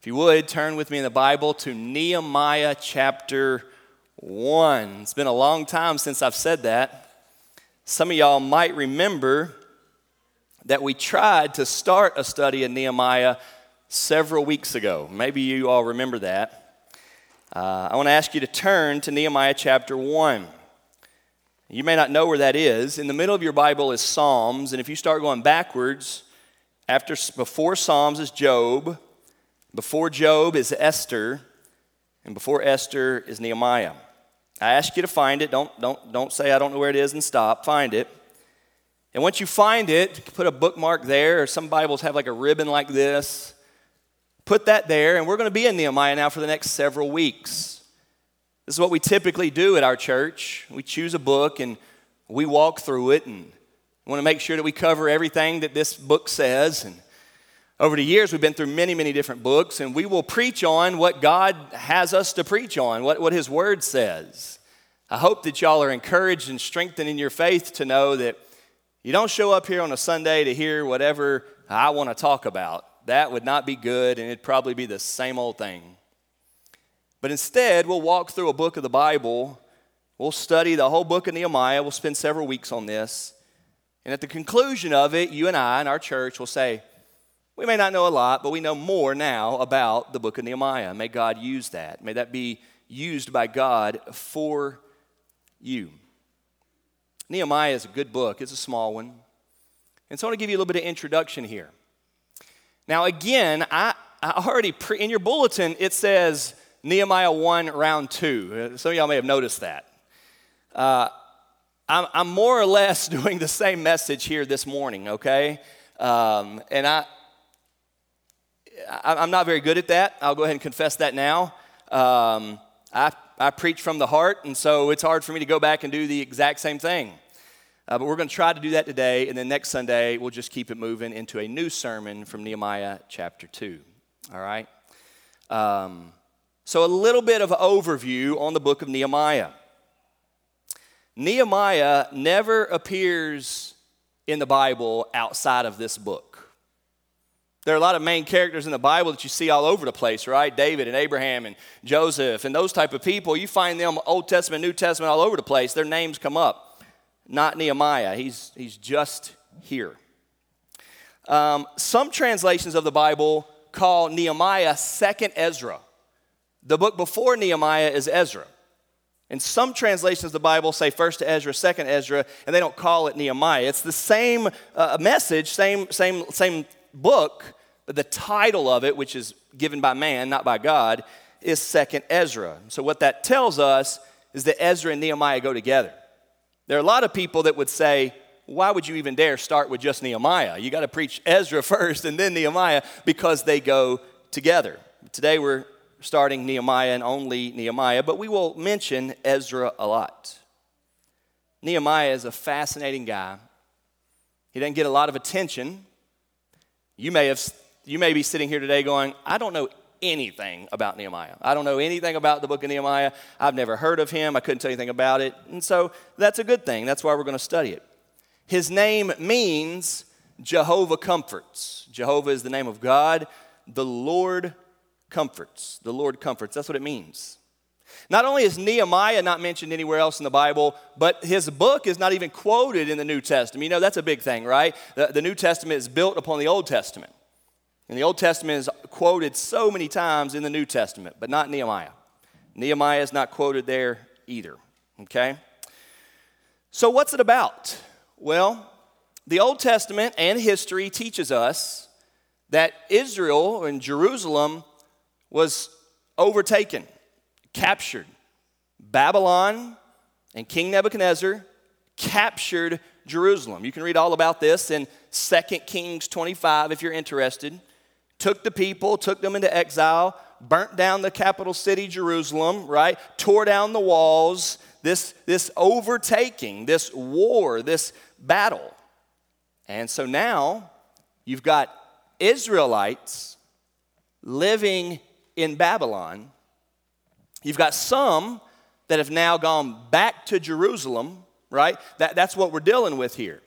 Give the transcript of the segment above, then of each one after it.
If you would, turn with me in the Bible to Nehemiah chapter 1. It's been a long time since I've said that. Some of y'all might remember that we tried to start a study in Nehemiah several weeks ago. Maybe you all remember that. Uh, I want to ask you to turn to Nehemiah chapter 1. You may not know where that is. In the middle of your Bible is Psalms, and if you start going backwards, after before Psalms is Job, before Job is Esther, and before Esther is Nehemiah. I ask you to find it. Don't, don't, don't say I don't know where it is and stop. Find it. And once you find it, put a bookmark there, or some Bibles have like a ribbon like this. Put that there, and we're going to be in Nehemiah now for the next several weeks. This is what we typically do at our church. We choose a book and we walk through it and want to make sure that we cover everything that this book says. And over the years, we've been through many, many different books, and we will preach on what God has us to preach on, what, what His Word says. I hope that y'all are encouraged and strengthened in your faith to know that you don't show up here on a Sunday to hear whatever I want to talk about. That would not be good, and it'd probably be the same old thing. But instead, we'll walk through a book of the Bible. We'll study the whole book of Nehemiah. We'll spend several weeks on this. And at the conclusion of it, you and I and our church will say, we may not know a lot, but we know more now about the book of Nehemiah. May God use that. May that be used by God for you. Nehemiah is a good book, it's a small one. And so I want to give you a little bit of introduction here. Now, again, I, I already, pre, in your bulletin, it says Nehemiah 1, round 2. Some of y'all may have noticed that. Uh, I'm, I'm, more or less doing the same message here this morning, okay? Um, and I, I'm not very good at that. I'll go ahead and confess that now. Um, I, I preach from the heart, and so it's hard for me to go back and do the exact same thing. Uh, but we're going to try to do that today, and then next Sunday, we'll just keep it moving into a new sermon from Nehemiah chapter 2. All right? Um, so, a little bit of overview on the book of Nehemiah. Nehemiah never appears in the Bible outside of this book. There are a lot of main characters in the Bible that you see all over the place, right? David and Abraham and Joseph and those type of people. You find them Old Testament, New Testament all over the place. Their names come up. Not Nehemiah. He's, he's just here. Um, some translations of the Bible call Nehemiah second Ezra. The book before Nehemiah is Ezra. And some translations of the Bible say first Ezra, second Ezra, and they don't call it Nehemiah. It's the same uh, message, same, same, same book, the title of it, which is given by man, not by God, is Second Ezra. So what that tells us is that Ezra and Nehemiah go together. There are a lot of people that would say, why would you even dare start with just Nehemiah? You got to preach Ezra first and then Nehemiah because they go together. Today we're starting Nehemiah and only Nehemiah, but we will mention Ezra a lot. Nehemiah is a fascinating guy. He doesn't get a lot of attention you may, have, you may be sitting here today going, I don't know anything about Nehemiah. I don't know anything about the book of Nehemiah. I've never heard of him. I couldn't tell you anything about it. And so that's a good thing. That's why we're going to study it. His name means Jehovah comforts. Jehovah is the name of God. The Lord comforts. The Lord comforts. That's what it means. Not only is Nehemiah not mentioned anywhere else in the Bible, but his book is not even quoted in the New Testament. You know, that's a big thing, right? The, the New Testament is built upon the Old Testament. And the Old Testament is quoted so many times in the New Testament, but not Nehemiah. Nehemiah is not quoted there either, okay? So, what's it about? Well, the Old Testament and history teaches us that Israel and Jerusalem was overtaken captured. Babylon and King Nebuchadnezzar captured Jerusalem. You can read all about this in 2 Kings 25 if you're interested. Took the people, took them into exile, burnt down the capital city, Jerusalem, right? Tore down the walls. This, this overtaking, this war, this battle. And so now you've got Israelites living in Babylon You've got some that have now gone back to Jerusalem, right? That, that's what we're dealing with here.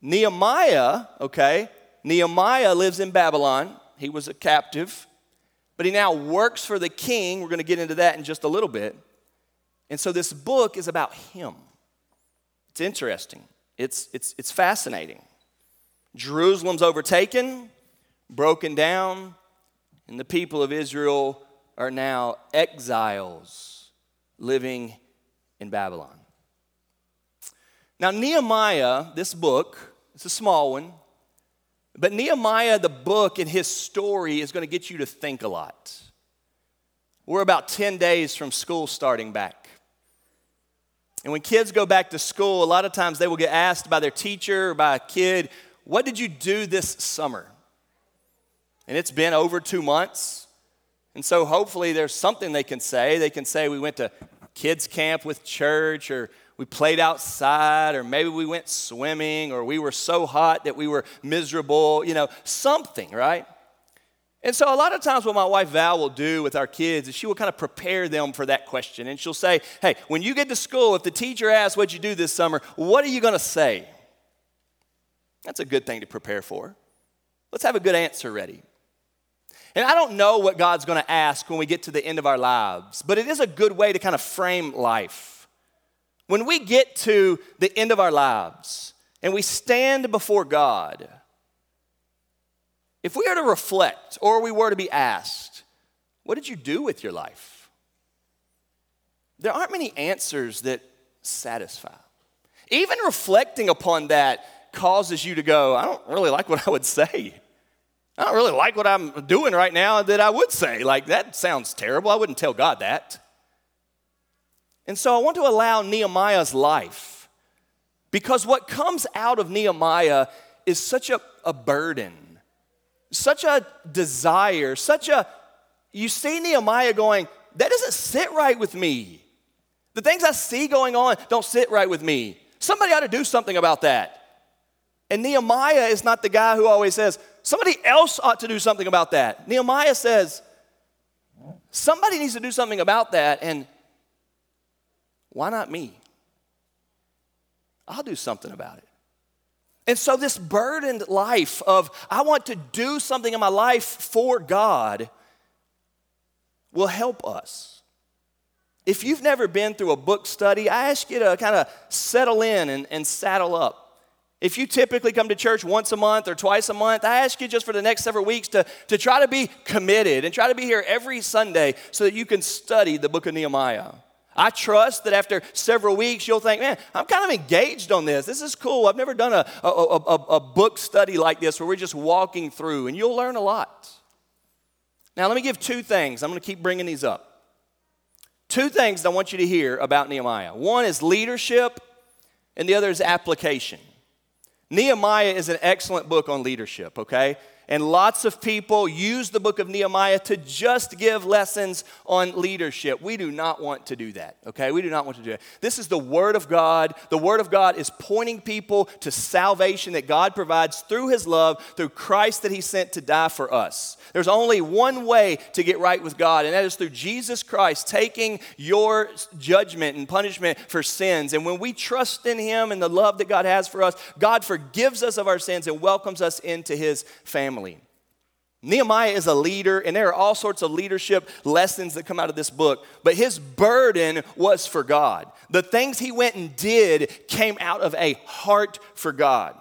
Nehemiah, okay, Nehemiah lives in Babylon. He was a captive. but he now works for the king. We're going to get into that in just a little bit. And so this book is about him. It's interesting, it's, it's, it's fascinating. Jerusalem's overtaken, broken down, and the people of Israel are now exiles living in Babylon. Now, Nehemiah, this book, it's a small one, but Nehemiah, the book and his story, is going to get you to think a lot. We're about 10 days from school starting back. And when kids go back to school, a lot of times they will get asked by their teacher or by a kid, What did you do this summer? And it's been over two months. And so hopefully there's something they can say. They can say, We went to kids' camp with church, or we played outside, or maybe we went swimming, or we were so hot that we were miserable, you know, something, right? And so, a lot of times, what my wife Val will do with our kids is she will kind of prepare them for that question. And she'll say, Hey, when you get to school, if the teacher asks what you do this summer, what are you going to say? That's a good thing to prepare for. Let's have a good answer ready. And I don't know what God's going to ask when we get to the end of our lives, but it is a good way to kind of frame life. When we get to the end of our lives and we stand before God, if we are to reflect or we were to be asked, what did you do with your life? There aren't many answers that satisfy. Even reflecting upon that causes you to go, I don't really like what I would say. I don't really like what I'm doing right now that I would say. Like, that sounds terrible. I wouldn't tell God that. And so I want to allow Nehemiah's life because what comes out of Nehemiah is such a, a burden such a desire, such a, you see Nehemiah going, that doesn't sit right with me. The things I see going on don't sit right with me. Somebody ought to do something about that. And Nehemiah is not the guy who always says, somebody else ought to do something about that. Nehemiah says, somebody needs to do something about that, and why not me? I'll do something about it. And so, this burdened life of, I want to do something in my life for God, will help us. If you've never been through a book study, I ask you to kind of settle in and, and saddle up. If you typically come to church once a month or twice a month, I ask you just for the next several weeks to, to try to be committed and try to be here every Sunday so that you can study the book of Nehemiah. I trust that after several weeks, you'll think, man, I'm kind of engaged on this. This is cool. I've never done a, a, a, a, book study like this where we're just walking through, and you'll learn a lot. Now, let me give two things. I'm going to keep bringing these up. Two things I want you to hear about Nehemiah one is leadership, and the other is application. Nehemiah is an excellent book on leadership, okay? And lots of people use the book of Nehemiah to just give lessons on leadership. We do not want to do that, okay? We do not want to do that. This is the Word of God. The Word of God is pointing people to salvation that God provides through His love, through Christ that He sent to die for us. There's only one way to get right with God, and that is through Jesus Christ taking your judgment and punishment for sins. And when we trust in Him and the love that God has for us, God forgives us of our sins and welcomes us into His family family. Nehemiah is a leader, and there are all sorts of leadership lessons that come out of this book. But his burden was for God. The things he went and did came out of a heart for God.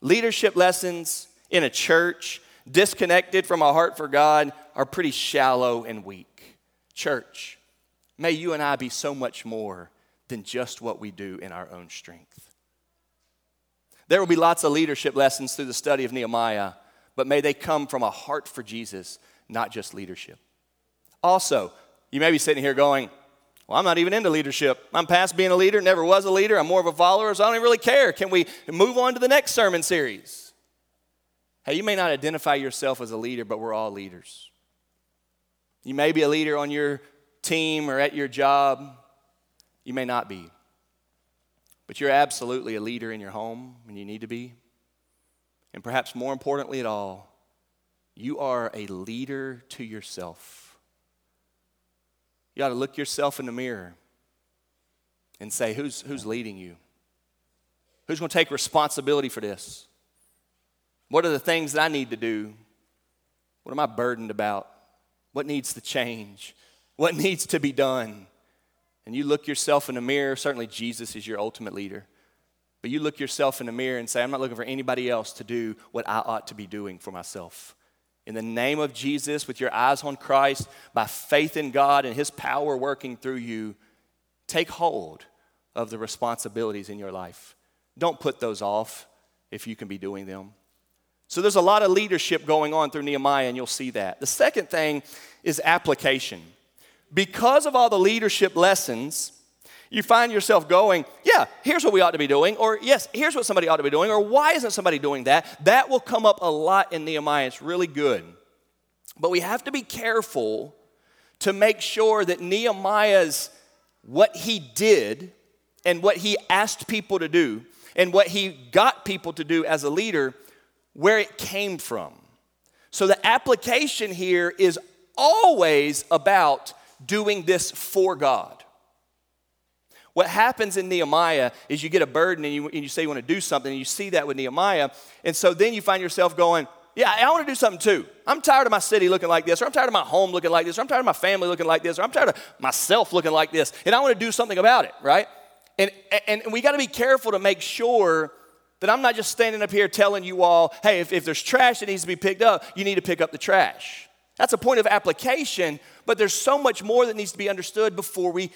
Leadership lessons in a church disconnected from a heart for God are pretty shallow and weak. Church, may you and I be so much more than just what we do in our own strength. There will be lots of leadership lessons through the study of Nehemiah but may they come from a heart for Jesus, not just leadership. Also, you may be sitting here going, Well, I'm not even into leadership. I'm past being a leader, never was a leader. I'm more of a follower, so I don't even really care. Can we move on to the next sermon series? Hey, you may not identify yourself as a leader, but we're all leaders. You may be a leader on your team or at your job. You may not be. But you're absolutely a leader in your home, and you need to be. And perhaps more importantly at all, you are a leader to yourself. You ought to look yourself in the mirror and say, Who's, who's leading you? Who's going to take responsibility for this? What are the things that I need to do? What am I burdened about? What needs to change? What needs to be done? And you look yourself in the mirror, certainly Jesus is your ultimate leader. But you look yourself in the mirror and say, I'm not looking for anybody else to do what I ought to be doing for myself. In the name of Jesus, with your eyes on Christ, by faith in God and His power working through you, take hold of the responsibilities in your life. Don't put those off if you can be doing them. So there's a lot of leadership going on through Nehemiah, and you'll see that. The second thing is application. Because of all the leadership lessons, you find yourself going, yeah, here's what we ought to be doing, or yes, here's what somebody ought to be doing, or why isn't somebody doing that? That will come up a lot in Nehemiah. It's really good. But we have to be careful to make sure that Nehemiah's what he did and what he asked people to do and what he got people to do as a leader, where it came from. So the application here is always about doing this for God. What happens in Nehemiah is you get a burden and you, and you say you want to do something, and you see that with Nehemiah. And so then you find yourself going, Yeah, I want to do something too. I'm tired of my city looking like this, or I'm tired of my home looking like this, or I'm tired of my family looking like this, or I'm tired of myself looking like this, and I want to do something about it, right? And, and, and we got to be careful to make sure that I'm not just standing up here telling you all, hey, if, if there's trash that needs to be picked up, you need to pick up the trash. That's a point of application, but there's so much more that needs to be understood before we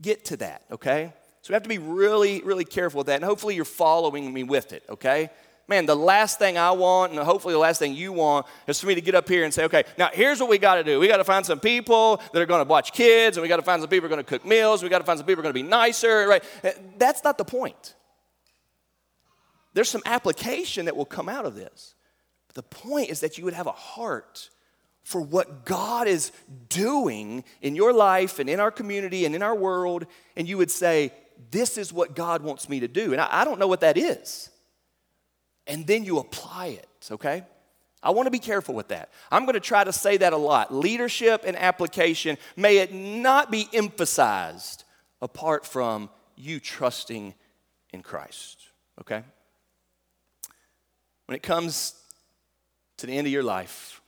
get to that, okay? So we have to be really, really careful with that. And hopefully you're following me with it, okay? Man, the last thing I want, and hopefully the last thing you want, is for me to get up here and say, okay, now here's what we got to do. We got to find some people that are going to watch kids, and we got to find some people who are going to cook meals, we got to find some people who are going to be nicer, right? Eh, that's not the point. There's some application that will come out of this. But the point is that you would have a heart for what God is doing in your life and in our community and in our world, and you would say, This is what God wants me to do. And I, I don't know what that is. And then you apply it, okay? I want to be careful with that. I'm going to try to say that a lot. Leadership and application, may it not be emphasized apart from you trusting in Christ, okay? When it comes to the end of your life,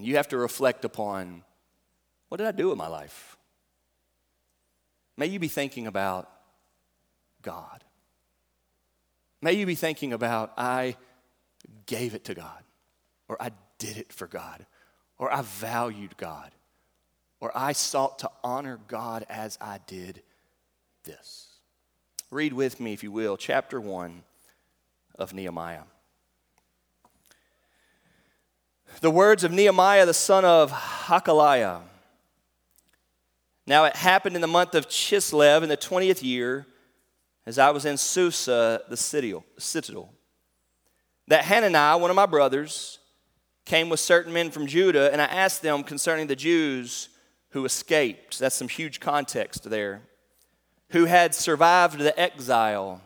and you have to reflect upon what did I do with my life? May you be thinking about God. May you be thinking about, I gave it to God, or I did it for God, or I valued God, or I sought to honor God as I did this. Read with me, if you will, chapter 1 of Nehemiah. The words of Nehemiah the son of Hachaliah. Now it happened in the month of Chislev in the 20th year, as I was in Susa, the citadel, that Hananiah, one of my brothers, came with certain men from Judah, and I asked them concerning the Jews who escaped. That's some huge context there. Who had survived the exile,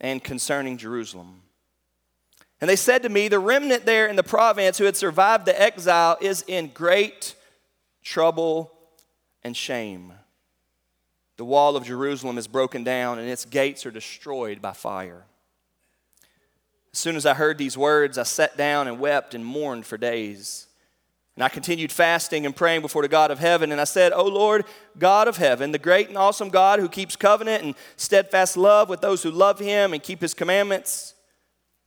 and concerning Jerusalem. And they said to me, The remnant there in the province who had survived the exile is in great trouble and shame. The wall of Jerusalem is broken down, and its gates are destroyed by fire. As soon as I heard these words, I sat down and wept and mourned for days. And I continued fasting and praying before the God of heaven. And I said, O Lord, God of heaven, the great and awesome God who keeps covenant and steadfast love with those who love him and keep his commandments.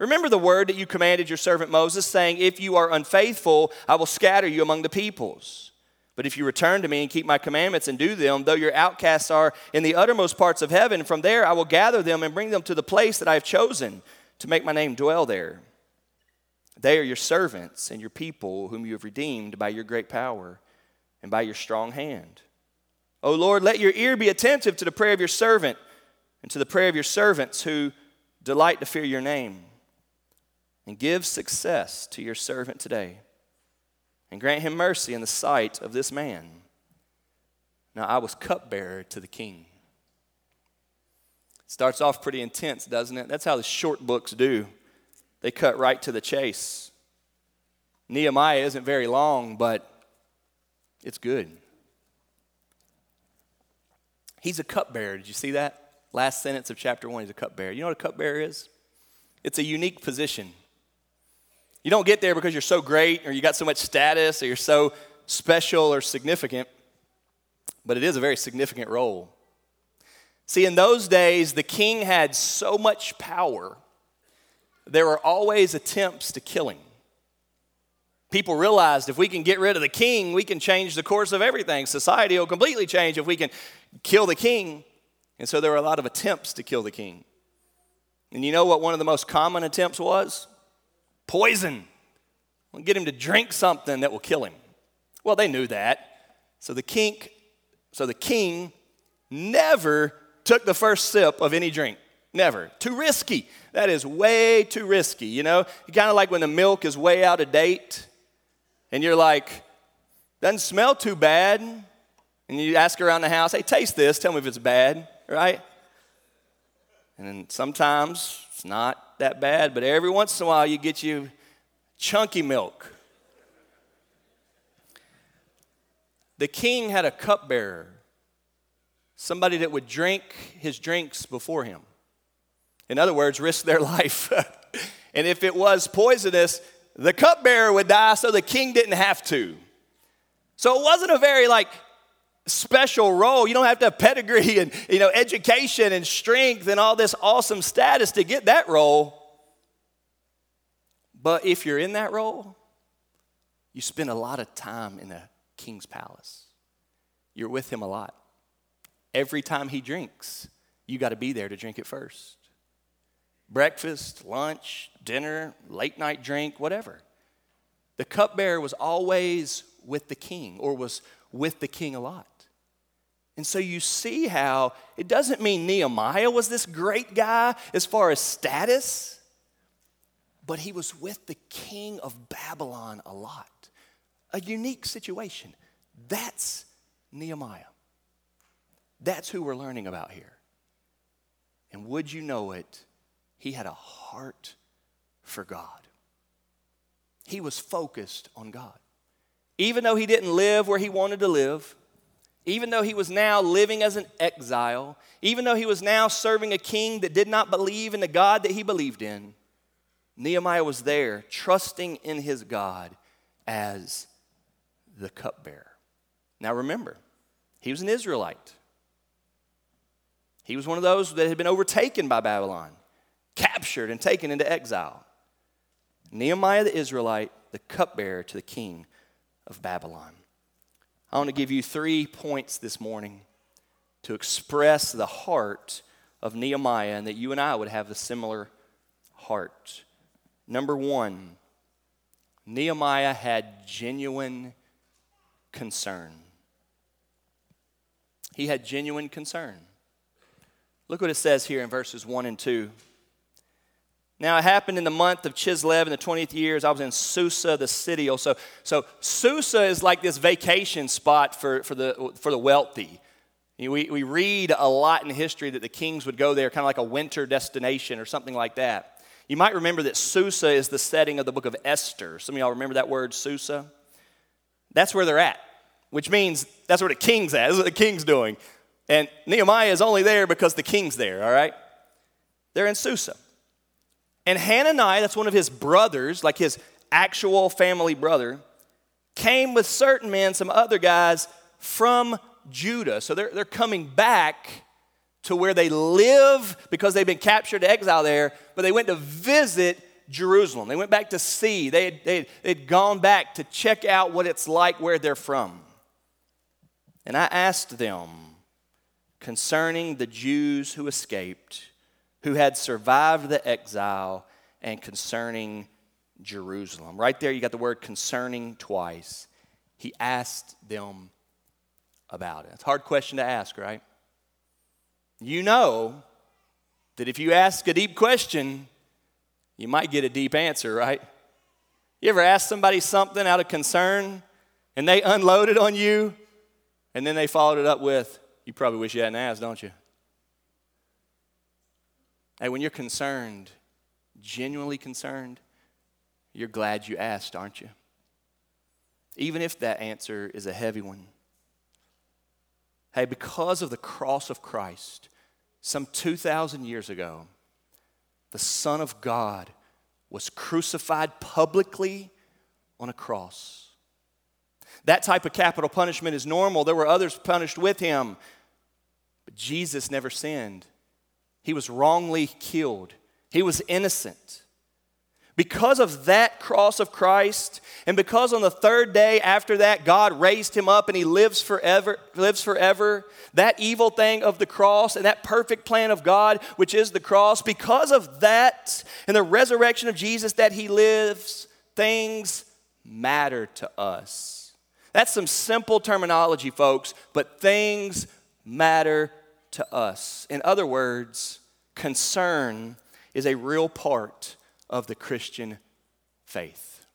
Remember the word that you commanded your servant Moses, saying, If you are unfaithful, I will scatter you among the peoples. But if you return to me and keep my commandments and do them, though your outcasts are in the uttermost parts of heaven, from there I will gather them and bring them to the place that I have chosen to make my name dwell there. They are your servants and your people, whom you have redeemed by your great power and by your strong hand. O Lord, let your ear be attentive to the prayer of your servant and to the prayer of your servants who delight to fear your name and give success to your servant today. And grant him mercy in the sight of this man. Now I was cupbearer to the king. Starts off pretty intense, doesn't it? That's how the short books do. They cut right to the chase. Nehemiah isn't very long, but it's good. He's a cupbearer. Did you see that? Last sentence of chapter one, he's a cupbearer. You know what a cupbearer is? It's a unique position. You don't get there because you're so great or you got so much status or you're so special or significant, but it is a very significant role. See, in those days, the king had so much power, there were always attempts to kill him. People realized if we can get rid of the king, we can change the course of everything. Society will completely change if we can kill the king. And so there were a lot of attempts to kill the king. And you know what one of the most common attempts was? Poison. We'll get him to drink something that will kill him. Well, they knew that. So the king, so the king never took the first sip of any drink. Never. Too risky. That is way too risky. You know, kind of like when the milk is way out of date and you're like, doesn't smell too bad. And you ask around the house, hey, taste this, tell me if it's bad, right? And then sometimes it's not that bad, but every once in a while you get you chunky milk. The king had a cupbearer, somebody that would drink his drinks before him. In other words, risk their life. and if it was poisonous, the cupbearer would die so the king didn't have to. So it wasn't a very like special role. You don't have to have pedigree and you know education and strength and all this awesome status to get that role. But if you're in that role, you spend a lot of time in the king's palace. You're with him a lot. Every time he drinks, you got to be there to drink it first breakfast, lunch, dinner, late night drink, whatever. The cupbearer was always with the king or was with the king a lot. And so you see how it doesn't mean Nehemiah was this great guy as far as status, but he was with the king of Babylon a lot. A unique situation. That's Nehemiah. That's who we're learning about here. And would you know it, he had a heart for God. He was focused on God. Even though he didn't live where he wanted to live, even though he was now living as an exile, even though he was now serving a king that did not believe in the God that he believed in, Nehemiah was there trusting in his God as the cupbearer. Now remember, he was an Israelite. He was one of those that had been overtaken by Babylon captured and taken into exile. Nehemiah the Israelite, the cupbearer to the king of Babylon. I want to give you three points this morning to express the heart of Nehemiah and that you and I would have a similar heart. Number one, Nehemiah had genuine concern. He had genuine concern. Look what it says here in verses 1 and 2. Now, it happened in the month of Chislev in the 20th years. I was in Susa, the city oh, also. So, Susa is like this vacation spot for, for, the, for the wealthy. We, we read a lot in history that the kings would go there, kind of like a winter destination or something like that. You might remember that Susa is the setting of the book of Esther. Some of y'all remember that word, Susa? That's where they're at, which means that's where the king's at. That's what the king's doing. And Nehemiah is only there because the king's there, all right? They're in Susa. And Hananiah, that's one of his brothers, like his actual family brother, came with certain men, some other guys from Judah. So they're, they're coming back to where they live because they've been captured to exile there, but they went to visit Jerusalem. They went back to see. They had, they had, they'd gone back to check out what it's like where they're from. And I asked them concerning the Jews who escaped who had survived the exile and concerning Jerusalem. Right there, you got the word concerning twice. He asked them about it. It's a hard question to ask, right? You know that if you ask a deep question, you might get a deep answer, right? You ever ask somebody something out of concern and they unloaded on you And then they followed it up with, You probably wish you hadn't asked, don't you? Hey, when you're concerned, genuinely concerned, you're glad you asked, aren't you? Even if that answer is a heavy one. Hey, because of the cross of Christ, some 2,000 years ago, the Son of God was crucified publicly on a cross. That type of capital punishment is normal. There were others punished with him. But Jesus never sinned. He was wrongly killed, he was innocent. Because of that cross of Christ, and because on the third day after that, God raised him up and he lives forever, lives forever, that evil thing of the cross and that perfect plan of God, which is the cross, because of that and the resurrection of Jesus that he lives, things matter to us. That's some simple terminology, folks, but things matter to us. In other words, concern is a real part of the Christian faith.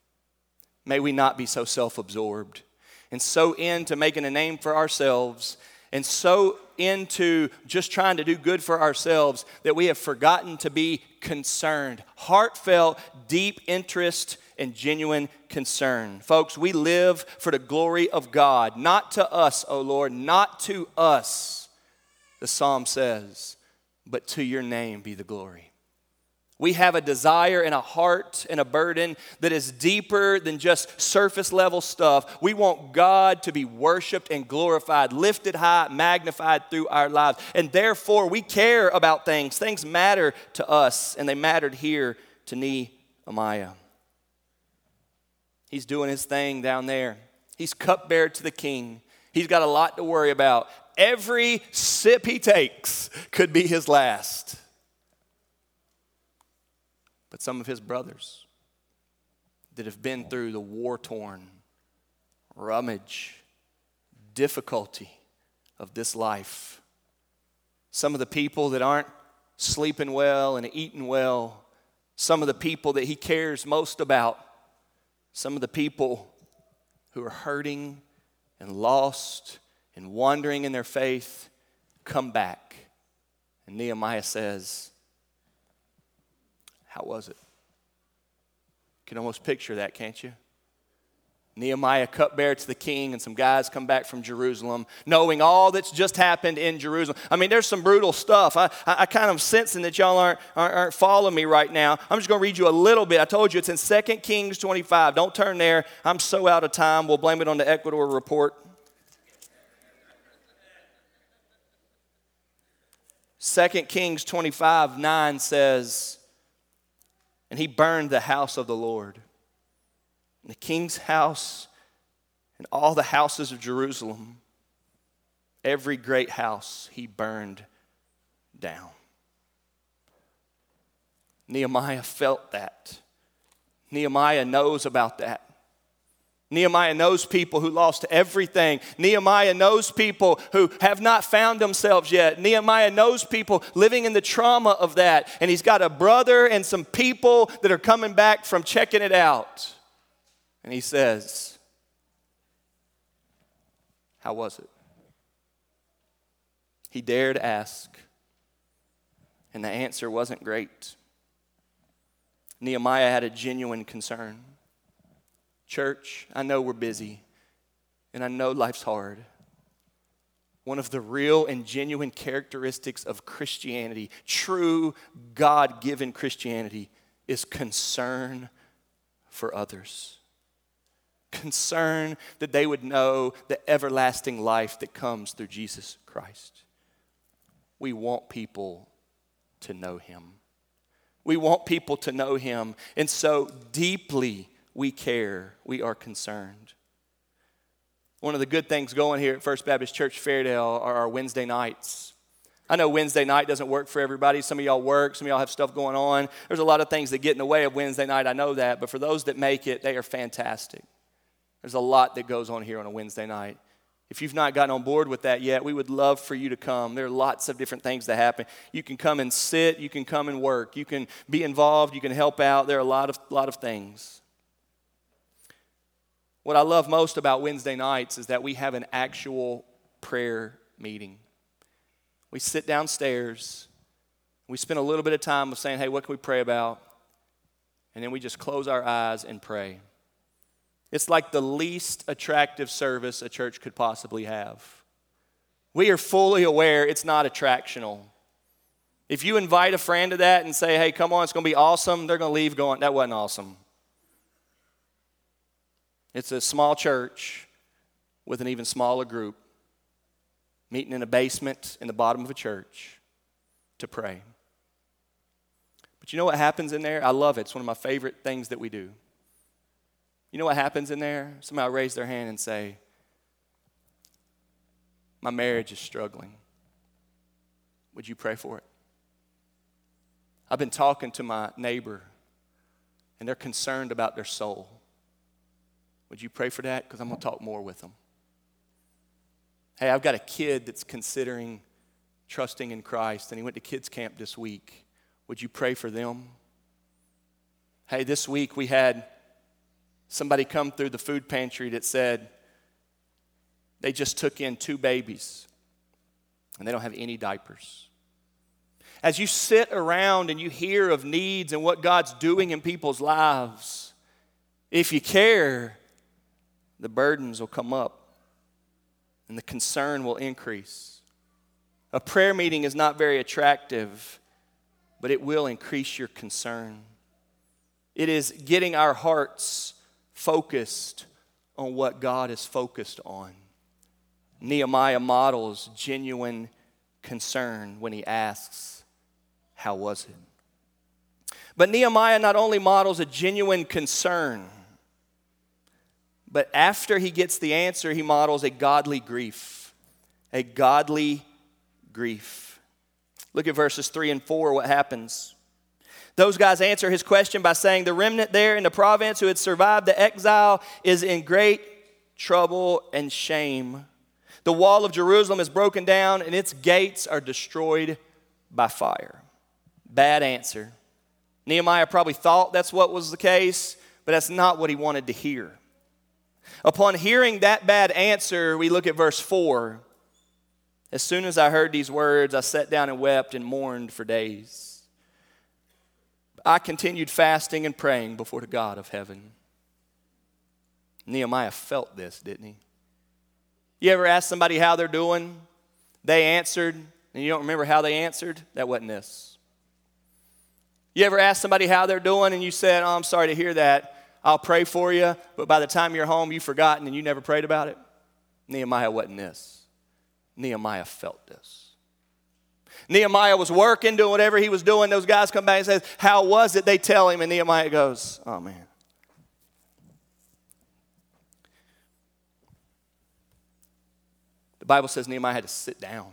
May we not be so self absorbed and so into making a name for ourselves and so into just trying to do good for ourselves that we have forgotten to be concerned, heartfelt, deep interest, and genuine concern. Folks, we live for the glory of God, not to us, O Lord, not to us, the psalm says, but to your name be the glory. We have a desire and a heart and a burden that is deeper than just surface level stuff. We want God to be worshiped and glorified, lifted high, magnified through our lives. And therefore, we care about things. Things matter to us, and they mattered here to Nehemiah. He's doing his thing down there. He's cupbearer to the king. He's got a lot to worry about. Every sip he takes could be his last but some of his brothers that have been through the war torn, rummage, difficulty of this life. Some of the people that aren't sleeping well and eating well. Some of the people that he cares most about. Some of the people who are hurting and lost and wandering in their faith come back. And Nehemiah says, how was it? You can almost picture that, can't you? Nehemiah cupbearer to the king, and some guys come back from Jerusalem, knowing all that's just happened in Jerusalem. I mean, there's some brutal stuff. I, I, I kind of sensing that y'all aren't, aren't, aren't following me right now. I'm just going to read you a little bit. I told you it's in 2 Kings 25. Don't turn there. I'm so out of time. We'll blame it on the Ecuador report. 2 Kings 25 9 says, and he burned the house of the Lord, and the king's house, and all the houses of Jerusalem. Every great house he burned down. Nehemiah felt that. Nehemiah knows about that. Nehemiah knows people who lost everything. Nehemiah knows people who have not found themselves yet. Nehemiah knows people living in the trauma of that. And he's got a brother and some people that are coming back from checking it out. And he says, How was it? He dared ask, and the answer wasn't great. Nehemiah had a genuine concern. Church, I know we're busy, and I know life's hard. One of the real and genuine characteristics of Christianity, true God given Christianity, is concern for others. Concern that they would know the everlasting life that comes through Jesus Christ. We want people to know Him. We want people to know Him. And so deeply, we care, we are concerned. One of the good things going here at First Baptist Church Fairdale are our Wednesday nights. I know Wednesday night doesn't work for everybody. Some of y'all work, some of y'all have stuff going on. There's a lot of things that get in the way of Wednesday night. I know that. But for those that make it, they are fantastic. There's a lot that goes on here on a Wednesday night. If you've not gotten on board with that yet, we would love for you to come. There are lots of different things that happen. You can come and sit, you can come and work, you can be involved, you can help out. There are a lot of, lot of things. What I love most about Wednesday nights is that we have an actual prayer meeting. We sit downstairs, we spend a little bit of time of saying, hey, what can we pray about? And then we just close our eyes and pray. It's like the least attractive service a church could possibly have. We are fully aware it's not attractional. If you invite a friend to that and say, hey, come on, it's going to be awesome, they're going to leave going, that wasn't awesome. It's a small church with an even smaller group meeting in a basement in the bottom of a church to pray. But you know what happens in there? I love it. It's one of my favorite things that we do. You know what happens in there? Somebody raise their hand and say, My marriage is struggling. Would you pray for it? I've been talking to my neighbor, and they're concerned about their soul. Would you pray for that? Because I'm going to talk more with them. Hey, I've got a kid that's considering trusting in Christ, and he went to kids' camp this week. Would you pray for them? Hey, this week we had somebody come through the food pantry that said they just took in two babies and they don't have any diapers. As you sit around and you hear of needs and what God's doing in people's lives, if you care, the burdens will come up and the concern will increase. A prayer meeting is not very attractive, but it will increase your concern. It is getting our hearts focused on what God is focused on. Nehemiah models genuine concern when he asks, How was it? But Nehemiah not only models a genuine concern, but after he gets the answer, he models a godly grief. A godly grief. Look at verses 3 and 4, what happens. Those guys answer his question by saying, The remnant there in the province who had survived the exile is in great trouble and shame. The wall of Jerusalem is broken down and its gates are destroyed by fire. Bad answer. Nehemiah probably thought that's what was the case, but that's not what he wanted to hear. Upon hearing that bad answer, we look at verse 4. As soon as I heard these words, I sat down and wept and mourned for days. I continued fasting and praying before the God of heaven. Nehemiah felt this, didn't he? You ever ask somebody how they're doing? They answered, and you don't remember how they answered? That wasn't this. You ever ask somebody how they're doing and you said, Oh, I'm sorry to hear that. I'll pray for you, but by the time you're home, you've forgotten and you never prayed about it? Nehemiah wasn't this. Nehemiah felt this. Nehemiah was working, doing whatever he was doing. Those guys come back and say, How was it? They tell him, and Nehemiah goes, Oh man. The Bible says Nehemiah had to sit down.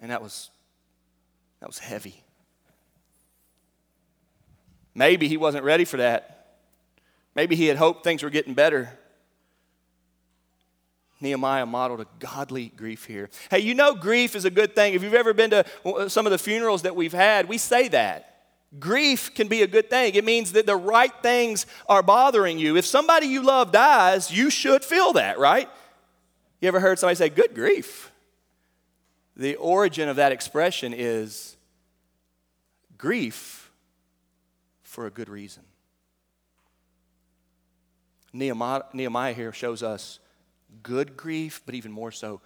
And that was that was heavy. Maybe he wasn't ready for that. Maybe he had hoped things were getting better. Nehemiah modeled a godly grief here. Hey, you know, grief is a good thing. If you've ever been to some of the funerals that we've had, we say that. Grief can be a good thing. It means that the right things are bothering you. If somebody you love dies, you should feel that, right? You ever heard somebody say, Good grief? The origin of that expression is grief for a good reason. Nehemiah, Nehemiah here shows us good grief, but even more so,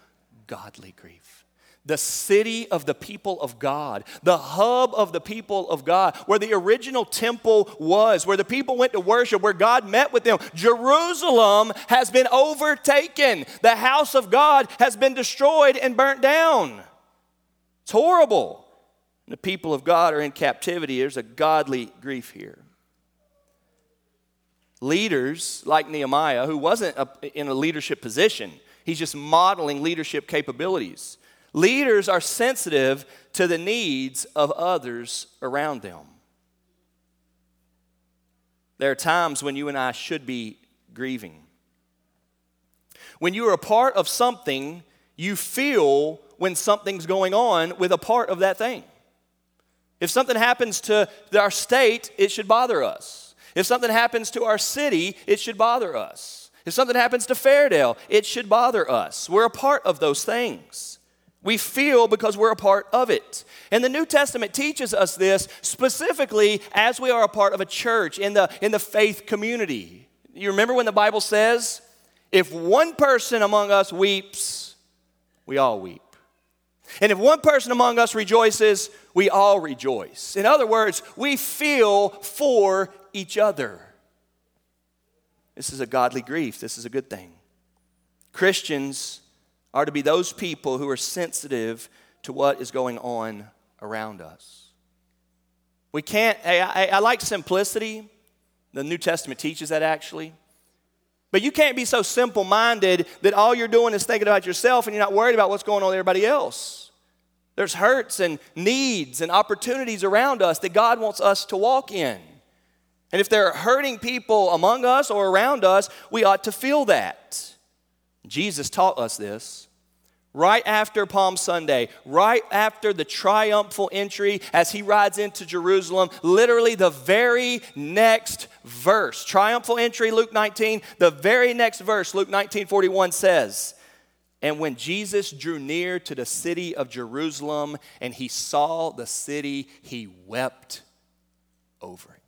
godly grief. The city of the people of God, the hub of the people of God, where the original temple was, where the people went to worship, where God met with them. Jerusalem has been overtaken. The house of God has been destroyed and burnt down. It's horrible. The people of God are in captivity. There's a godly grief here leaders like Nehemiah, who wasn't a, in a leadership position, he's just modeling leadership capabilities. Leaders are sensitive to the needs of others around them. There are times when you and I should be grieving. When you are a part of something, you feel when something's going on with a part of that thing. If something happens to our state, it should bother us. If something happens to our city, it should bother us. If something happens to Fairdale, it should bother us. We're a part of those things. We feel because we're a part of it. And the New Testament teaches us this specifically as we are a part of a church in the, in the faith community. You remember when the Bible says, if one person among us weeps, we all weep. And if one person among us rejoices, we all rejoice. In other words, we feel for each other. This is a godly grief. This is a good thing. Christians are to be those people who are sensitive to what is going on around us. We can't, I, I, I like simplicity. The New Testament teaches that actually. But you can't be so simple minded that all you're doing is thinking about yourself and you're not worried about what's going on with everybody else. There's hurts and needs and opportunities around us that God wants us to walk in. And if there are hurting people among us or around us, we ought to feel that. Jesus taught us this right after Palm Sunday, right after the triumphal entry as he rides into Jerusalem, literally the very next verse. Triumphal entry, Luke 19, the very next verse, Luke 19 41 says, And when Jesus drew near to the city of Jerusalem and he saw the city, he wept over it.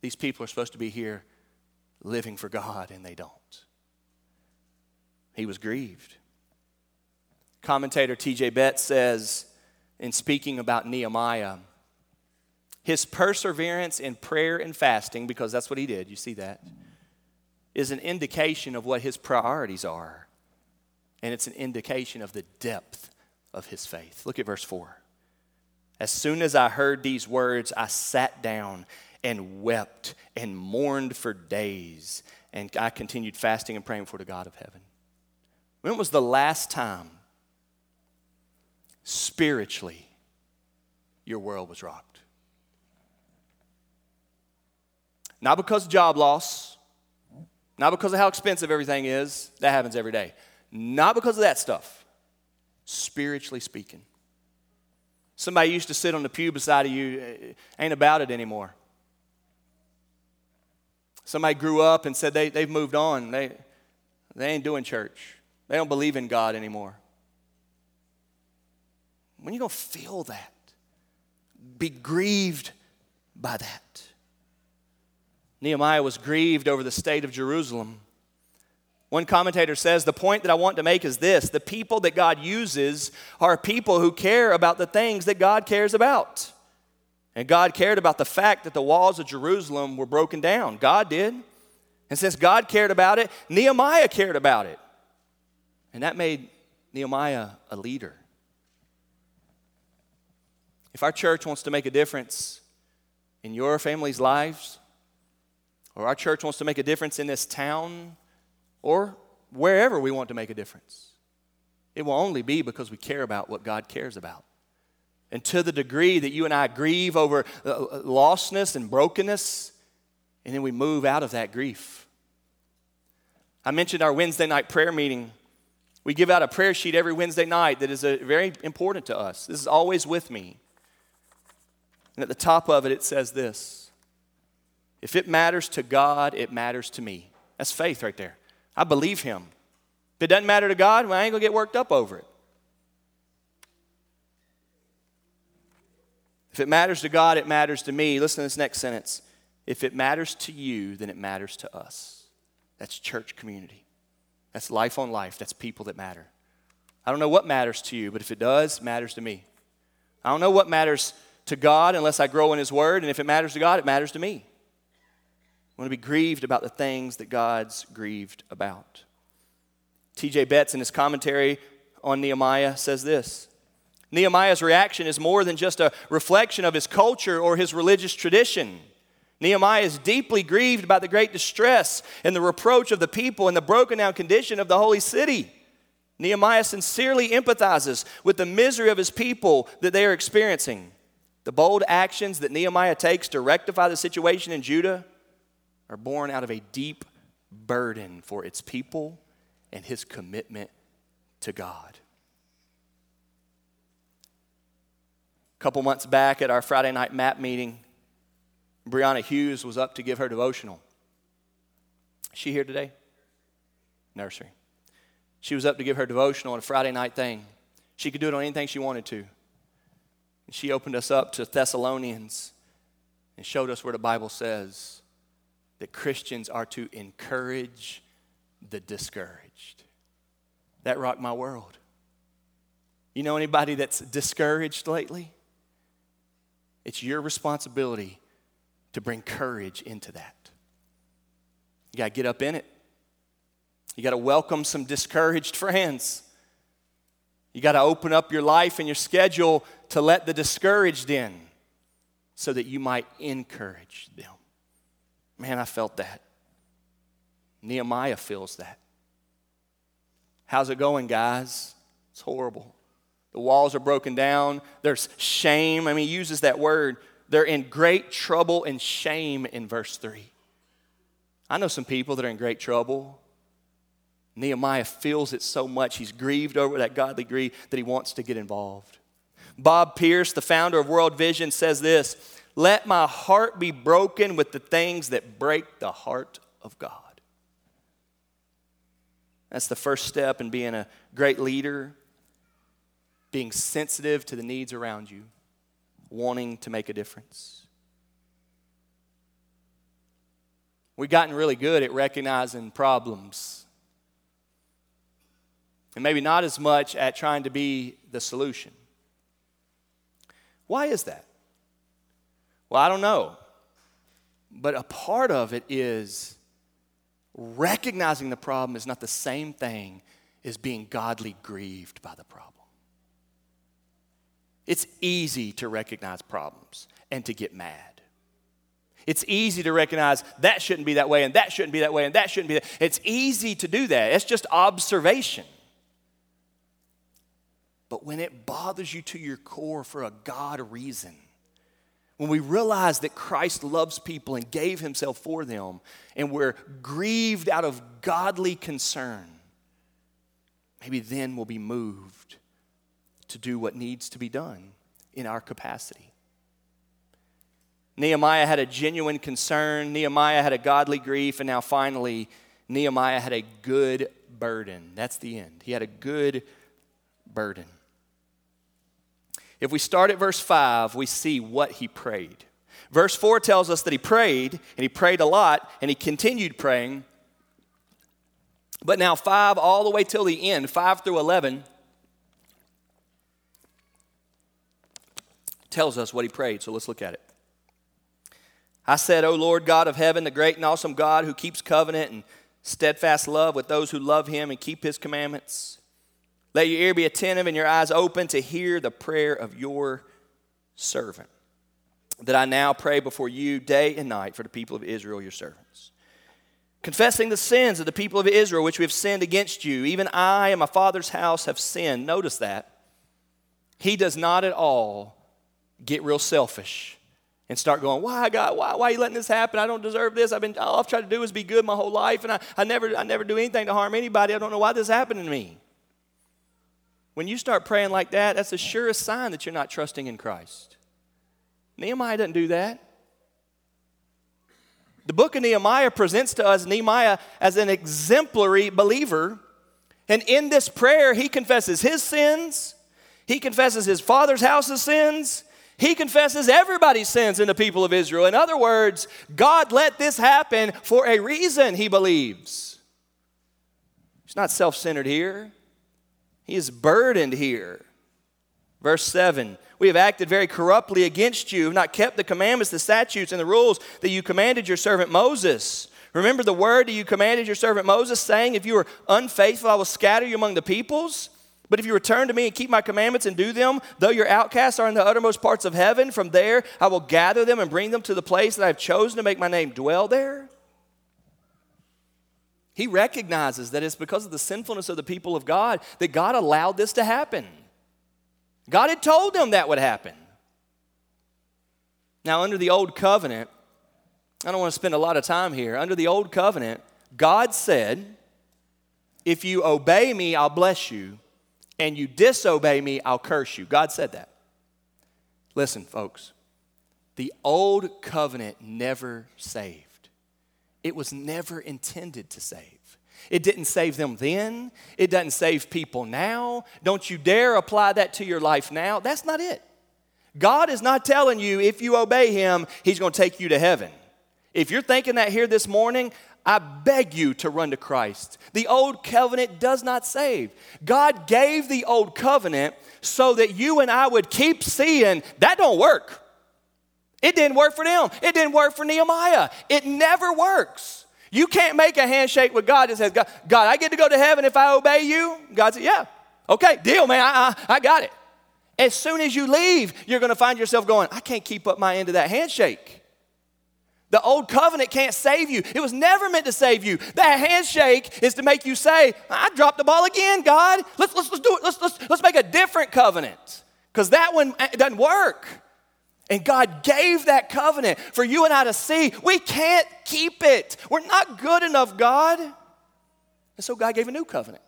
These people are supposed to be here living for God, and they don't. He was grieved. Commentator T.J. Betts says, in speaking about Nehemiah, his perseverance in prayer and fasting, because that's what he did, you see that, is an indication of what his priorities are. And it's an indication of the depth of his faith. Look at verse 4. As soon as I heard these words, I sat down and wept and mourned for days. And I continued fasting and praying for the God of heaven. When was the last time, spiritually, your world was rocked? Not because of job loss, not because of how expensive everything is, that happens every day. Not because of that stuff, spiritually speaking. Somebody used to sit on the pew beside of you, ain't about it anymore. Somebody grew up and said they, they've moved on. They, they ain't doing church. They don't believe in God anymore. When you going to feel that? Be grieved by that. Nehemiah was grieved over the state of Jerusalem. One commentator says the point that I want to make is this the people that God uses are people who care about the things that God cares about. And God cared about the fact that the walls of Jerusalem were broken down. God did. And since God cared about it, Nehemiah cared about it. And that made Nehemiah a leader. If our church wants to make a difference in your family's lives, or our church wants to make a difference in this town, or wherever we want to make a difference, it will only be because we care about what God cares about. And to the degree that you and I grieve over uh, uh, lostness and brokenness, and then we move out of that grief. I mentioned our Wednesday night prayer meeting. We give out a prayer sheet every Wednesday night that is a, very important to us. This is always with me. And at the top of it, it says this If it matters to God, it matters to me. That's faith right there. I believe Him. If it doesn't matter to God, well, I ain't going to get worked up over it. If it matters to God, it matters to me. Listen to this next sentence. If it matters to you, then it matters to us. That's church community. That's life on life. That's people that matter. I don't know what matters to you, but if it does, it matters to me. I don't know what matters to God unless I grow in His Word, and if it matters to God, it matters to me. I want to be grieved about the things that God's grieved about. T.J. Betts, in his commentary on Nehemiah, says this Nehemiah's reaction is more than just a reflection of his culture or his religious tradition. Nehemiah is deeply grieved by the great distress and the reproach of the people and the broken down condition of the holy city. Nehemiah sincerely empathizes with the misery of his people that they are experiencing. The bold actions that Nehemiah takes to rectify the situation in Judah are born out of a deep burden for its people and his commitment to God. Couple months back at our Friday night map meeting, Brianna Hughes was up to give her devotional. She here today? Nursery. She was up to give her devotional on a Friday night thing. She could do it on anything she wanted to. And she opened us up to Thessalonians and showed us where the Bible says that Christians are to encourage the discouraged. That rocked my world. You know anybody that's discouraged lately? It's your responsibility to bring courage into that. You got to get up in it. You got to welcome some discouraged friends. You got to open up your life and your schedule to let the discouraged in so that you might encourage them. Man, I felt that. Nehemiah feels that. How's it going, guys? It's horrible. The walls are broken down. There's shame. I mean, he uses that word. They're in great trouble and shame in verse 3. I know some people that are in great trouble. Nehemiah feels it so much. He's grieved over that godly grief that he wants to get involved. Bob Pierce, the founder of World Vision, says this Let my heart be broken with the things that break the heart of God. That's the first step in being a great leader, being sensitive to the needs around you, wanting to make a difference. We've gotten really good at recognizing problems. And maybe not as much at trying to be the solution. Why is that? Well, I don't know. But a part of it is recognizing the problem is not the same thing as being godly grieved by the problem. It's easy to recognize problems and to get mad. It's easy to recognize that shouldn't be that way and that shouldn't be that way and that shouldn't be that. It's easy to do that. It's just observation. But when it bothers you to your core for a God reason, when we realize that Christ loves people and gave himself for them, and we're grieved out of godly concern, maybe then we'll be moved to do what needs to be done in our capacity. Nehemiah had a genuine concern, Nehemiah had a godly grief, and now finally, Nehemiah had a good burden. That's the end. He had a good burden. If we start at verse 5, we see what he prayed. Verse 4 tells us that he prayed, and he prayed a lot, and he continued praying. But now, 5 all the way till the end, 5 through 11, tells us what he prayed. So let's look at it. I said, O Lord God of heaven, the great and awesome God who keeps covenant and steadfast love with those who love him and keep his commandments. Let your ear be attentive and your eyes open to hear the prayer of your servant, that I now pray before you day and night for the people of Israel, your servants. Confessing the sins of the people of Israel which we have sinned against you, even I and my father's house have sinned. Notice that. He does not at all get real selfish and start going, why God, why, why are you letting this happen? I don't deserve this. I've been all I've tried to do is be good my whole life, and I, I never I never do anything to harm anybody. I don't know why this happened to me. When you start praying like that, that's the surest sign that you're not trusting in Christ. Nehemiah doesn't do that. The book of Nehemiah presents to us Nehemiah as an exemplary believer. And in this prayer, he confesses his sins, he confesses his father's house's sins, he confesses everybody's sins in the people of Israel. In other words, God let this happen for a reason, he believes. He's not self centered here. He is burdened here. Verse 7 We have acted very corruptly against you, have not kept the commandments, the statutes, and the rules that you commanded your servant Moses. Remember the word that you commanded your servant Moses, saying, If you are unfaithful, I will scatter you among the peoples. But if you return to me and keep my commandments and do them, though your outcasts are in the uttermost parts of heaven, from there I will gather them and bring them to the place that I have chosen to make my name dwell there. He recognizes that it's because of the sinfulness of the people of God that God allowed this to happen. God had told them that would happen. Now, under the old covenant, I don't want to spend a lot of time here. Under the old covenant, God said, If you obey me, I'll bless you, and you disobey me, I'll curse you. God said that. Listen, folks, the old covenant never saved, it was never intended to save. It didn't save them then. It doesn't save people now. Don't you dare apply that to your life now. That's not it. God is not telling you if you obey Him, He's going to take you to heaven. If you're thinking that here this morning, I beg you to run to Christ. The old covenant does not save. God gave the old covenant so that you and I would keep seeing that don't work. It didn't work for them. It didn't work for Nehemiah. It never works. You can't make a handshake with God that says, God, God I get to go to heaven if I obey you. God said, Yeah, okay, deal, man. I, I, I got it. As soon as you leave, you're going to find yourself going, I can't keep up my end of that handshake. The old covenant can't save you. It was never meant to save you. That handshake is to make you say, I dropped the ball again, God. Let's, let's, let's do it. Let's, let's, let's make a different covenant because that one eh, doesn't work. And God gave that covenant for you and I to see. We can't keep it. We're not good enough, God. And so God gave a new covenant.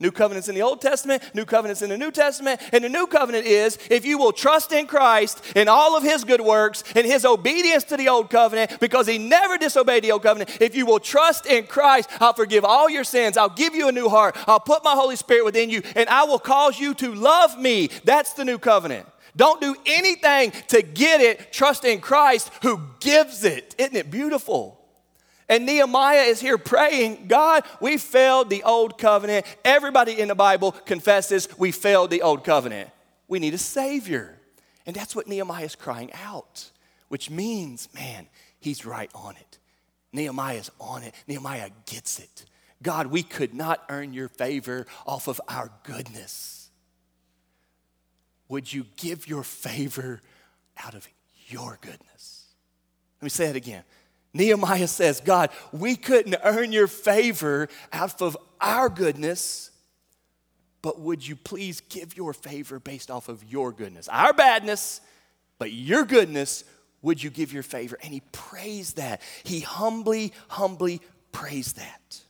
New covenants in the Old Testament, new covenants in the New Testament. And the new covenant is if you will trust in Christ and all of his good works and his obedience to the old covenant, because he never disobeyed the old covenant, if you will trust in Christ, I'll forgive all your sins. I'll give you a new heart. I'll put my Holy Spirit within you, and I will cause you to love me. That's the new covenant. Don't do anything to get it. Trust in Christ who gives it. Isn't it beautiful? And Nehemiah is here praying, God, we failed the old covenant. Everybody in the Bible confesses we failed the old covenant. We need a Savior. And that's what Nehemiah is crying out, which means, man, he's right on it. Nehemiah's on it. Nehemiah gets it. God, we could not earn your favor off of our goodness. Would you give your favor out of your goodness? Let me say it again. Nehemiah says, God, we couldn't earn your favor out of our goodness, but would you please give your favor based off of your goodness? Our badness, but your goodness, would you give your favor? And he prays that. He humbly, humbly prays that.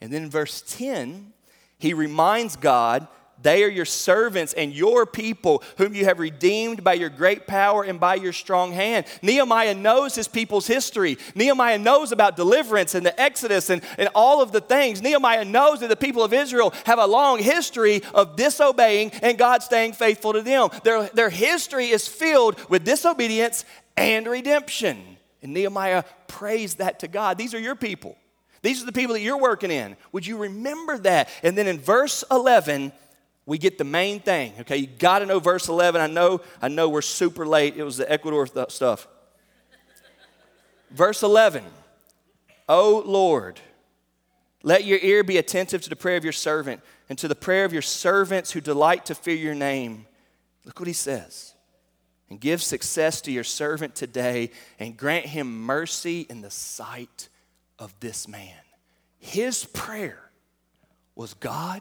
And then in verse 10, he reminds God they are your servants and your people, whom you have redeemed by your great power and by your strong hand. Nehemiah knows his people's history. Nehemiah knows about deliverance and the Exodus and, and all of the things. Nehemiah knows that the people of Israel have a long history of disobeying and God staying faithful to them. Their, their history is filled with disobedience and redemption. And Nehemiah prays that to God. These are your people. These are the people that you're working in. Would you remember that? And then in verse 11, we get the main thing. Okay, you got to know verse 11. I know, I know we're super late. It was the Ecuador th- stuff. verse 11. O Lord, let your ear be attentive to the prayer of your servant and to the prayer of your servants who delight to fear your name. Look what he says. And give success to your servant today and grant him mercy in the sight of this man. His prayer was God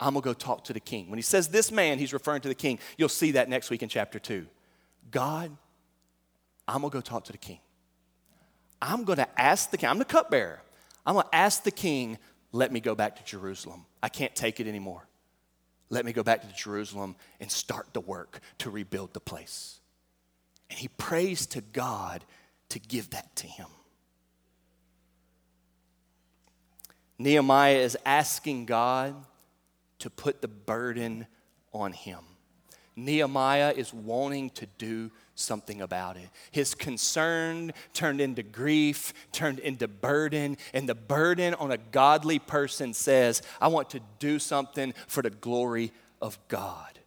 I'm going to go talk to the king. When he says this man, he's referring to the king. You'll see that next week in chapter 2. God, I'm going to go talk to the king. I'm going to ask the king, I'm the cupbearer. I'm going to ask the king, let me go back to Jerusalem. I can't take it anymore. Let me go back to Jerusalem and start the work to rebuild the place. And he prays to God to give that to him. Nehemiah is asking God to put the burden on him. Nehemiah is wanting to do something about it. His concern turned into grief, turned into burden, and the burden on a godly person says, I want to do something for the glory of God.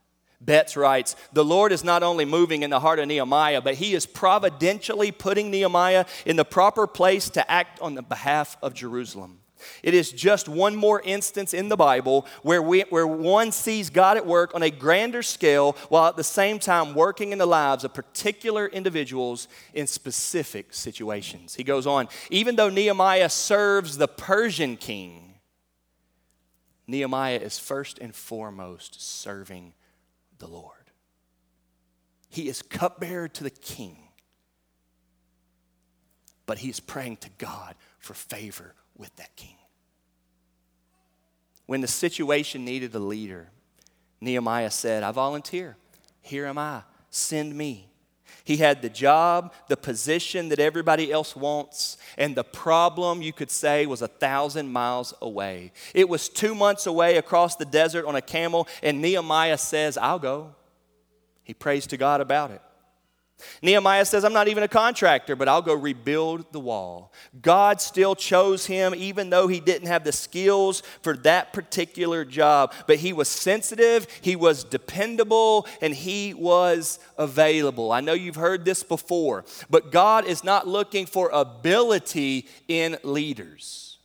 Betts writes, The Lord is not only moving in the heart of Nehemiah, but he is providentially putting Nehemiah in the proper place to act on the behalf of Jerusalem. It is just one more instance in the Bible where, we, where one sees God at work on a grander scale while at the same time working in the lives of particular individuals in specific situations. He goes on, even though Nehemiah serves the Persian king, Nehemiah is first and foremost serving the Lord. He is cupbearer to the king, but he is praying to God for favor with that king. When the situation needed a leader, Nehemiah said, I volunteer. Here am I. Send me. He had the job, the position that everybody else wants, and the problem, you could say, was a thousand miles away. It was two months away across the desert on a camel, and Nehemiah says, I'll go. He prays to God about it. Nehemiah says, I'm not even a contractor, but I'll go rebuild the wall. God still chose him, even though he didn't have the skills for that particular job. But he was sensitive, he was dependable, and he was available. I know you've heard this before, but God is not looking for ability in leaders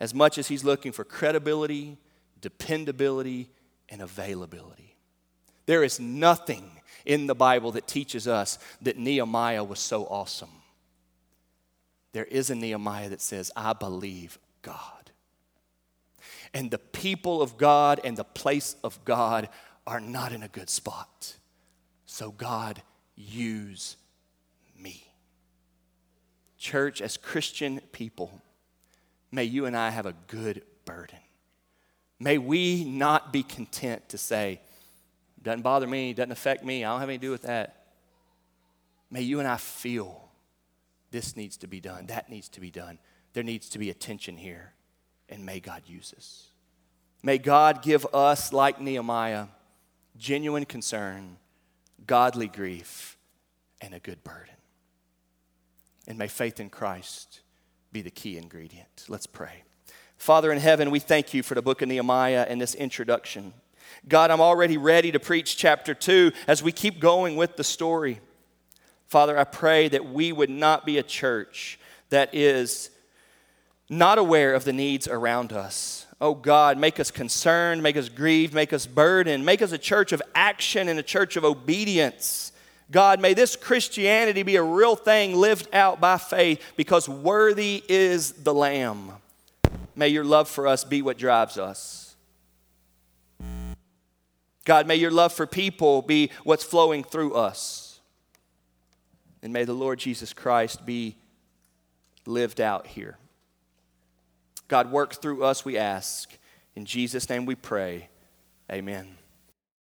as much as he's looking for credibility, dependability, and availability. There is nothing in the Bible that teaches us that Nehemiah was so awesome. There is a Nehemiah that says, I believe God. And the people of God and the place of God are not in a good spot. So, God, use me. Church, as Christian people, may you and I have a good burden. May we not be content to say, doesn't bother me, doesn't affect me, I don't have anything to do with that. May you and I feel this needs to be done, that needs to be done. There needs to be attention here, and may God use us. May God give us, like Nehemiah, genuine concern, godly grief, and a good burden. And may faith in Christ be the key ingredient. Let's pray. Father in heaven, we thank you for the book of Nehemiah and this introduction. God, I'm already ready to preach chapter two as we keep going with the story. Father, I pray that we would not be a church that is not aware of the needs around us. Oh God, make us concerned, make us grieved, make us burdened, make us a church of action and a church of obedience. God, may this Christianity be a real thing lived out by faith because worthy is the Lamb. May your love for us be what drives us. God, may your love for people be what's flowing through us. And may the Lord Jesus Christ be lived out here. God, work through us, we ask. In Jesus' name we pray. Amen.